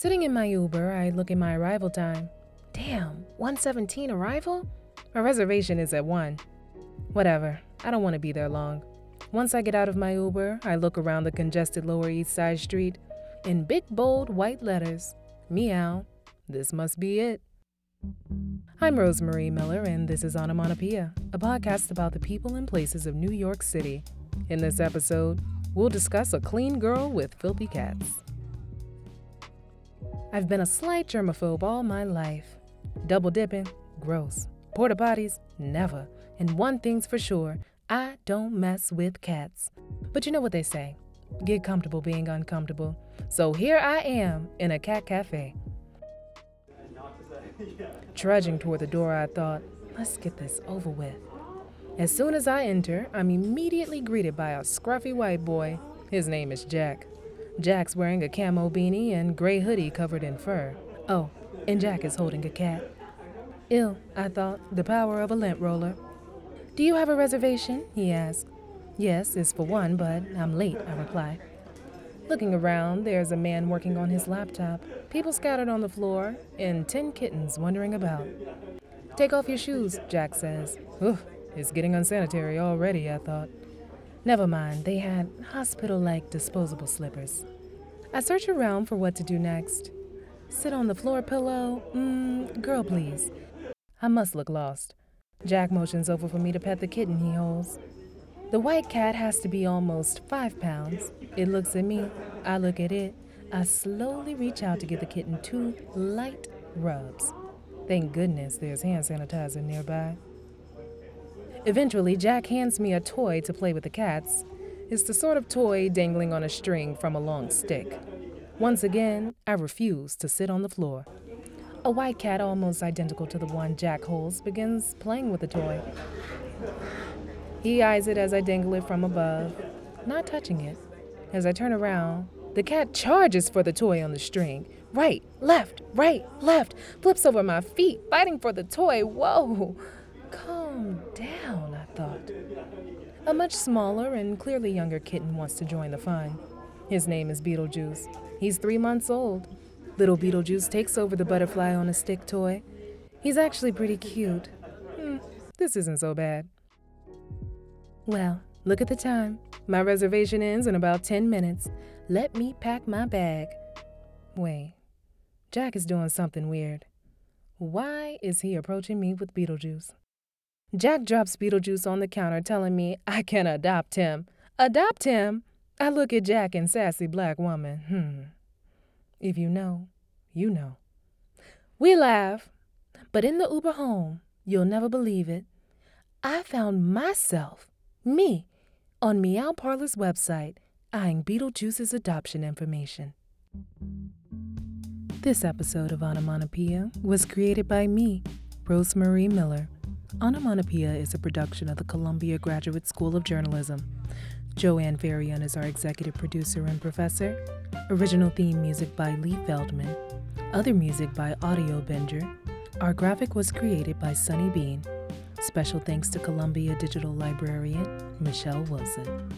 Sitting in my Uber, I look at my arrival time. Damn, 117 arrival? My reservation is at 1. Whatever, I don't want to be there long. Once I get out of my Uber, I look around the congested Lower East Side street. In big, bold, white letters, meow, this must be it. I'm Rosemarie Miller, and this is Onomatopoeia, a podcast about the people and places of New York City. In this episode, we'll discuss a clean girl with filthy cats. I've been a slight germaphobe all my life. Double dipping, gross. Porta potties, never. And one thing's for sure I don't mess with cats. But you know what they say get comfortable being uncomfortable. So here I am in a cat cafe. Trudging toward the door, I thought, let's get this over with. As soon as I enter, I'm immediately greeted by a scruffy white boy. His name is Jack. Jack's wearing a camo beanie and gray hoodie covered in fur. Oh, and Jack is holding a cat. Ill, I thought, the power of a lint roller. Do you have a reservation? he asked. Yes, it's for one, but I'm late, I reply. Looking around, there's a man working on his laptop, people scattered on the floor, and ten kittens wandering about. Take off your shoes, Jack says. Oof, it's getting unsanitary already, I thought. Never mind, they had hospital like disposable slippers. I search around for what to do next. Sit on the floor pillow? Mmm, girl, please. I must look lost. Jack motions over for me to pet the kitten he holds. The white cat has to be almost five pounds. It looks at me. I look at it. I slowly reach out to give the kitten two light rubs. Thank goodness there's hand sanitizer nearby. Eventually, Jack hands me a toy to play with the cats. It's the sort of toy dangling on a string from a long stick. Once again, I refuse to sit on the floor. A white cat, almost identical to the one Jack holds, begins playing with the toy. He eyes it as I dangle it from above, not touching it. As I turn around, the cat charges for the toy on the string. Right, left, right, left, flips over my feet, fighting for the toy. Whoa! Calm down, I thought. A much smaller and clearly younger kitten wants to join the fun. His name is Beetlejuice. He's three months old. Little Beetlejuice takes over the butterfly on a stick toy. He's actually pretty cute. Hmm, this isn't so bad. Well, look at the time. My reservation ends in about 10 minutes. Let me pack my bag. Wait, Jack is doing something weird. Why is he approaching me with Beetlejuice? Jack drops Beetlejuice on the counter, telling me I can adopt him. Adopt him? I look at Jack and sassy black woman. Hmm. If you know, you know. We laugh, but in the Uber home, you'll never believe it. I found myself, me, on Meow Parlour's website, eyeing Beetlejuice's adoption information. This episode of Onomatopoeia was created by me, Rosemarie Miller. Onomatopoeia is a production of the Columbia Graduate School of Journalism. Joanne Faryon is our executive producer and professor. Original theme music by Lee Feldman. Other music by Audio Binger. Our graphic was created by Sunny Bean. Special thanks to Columbia Digital Librarian Michelle Wilson.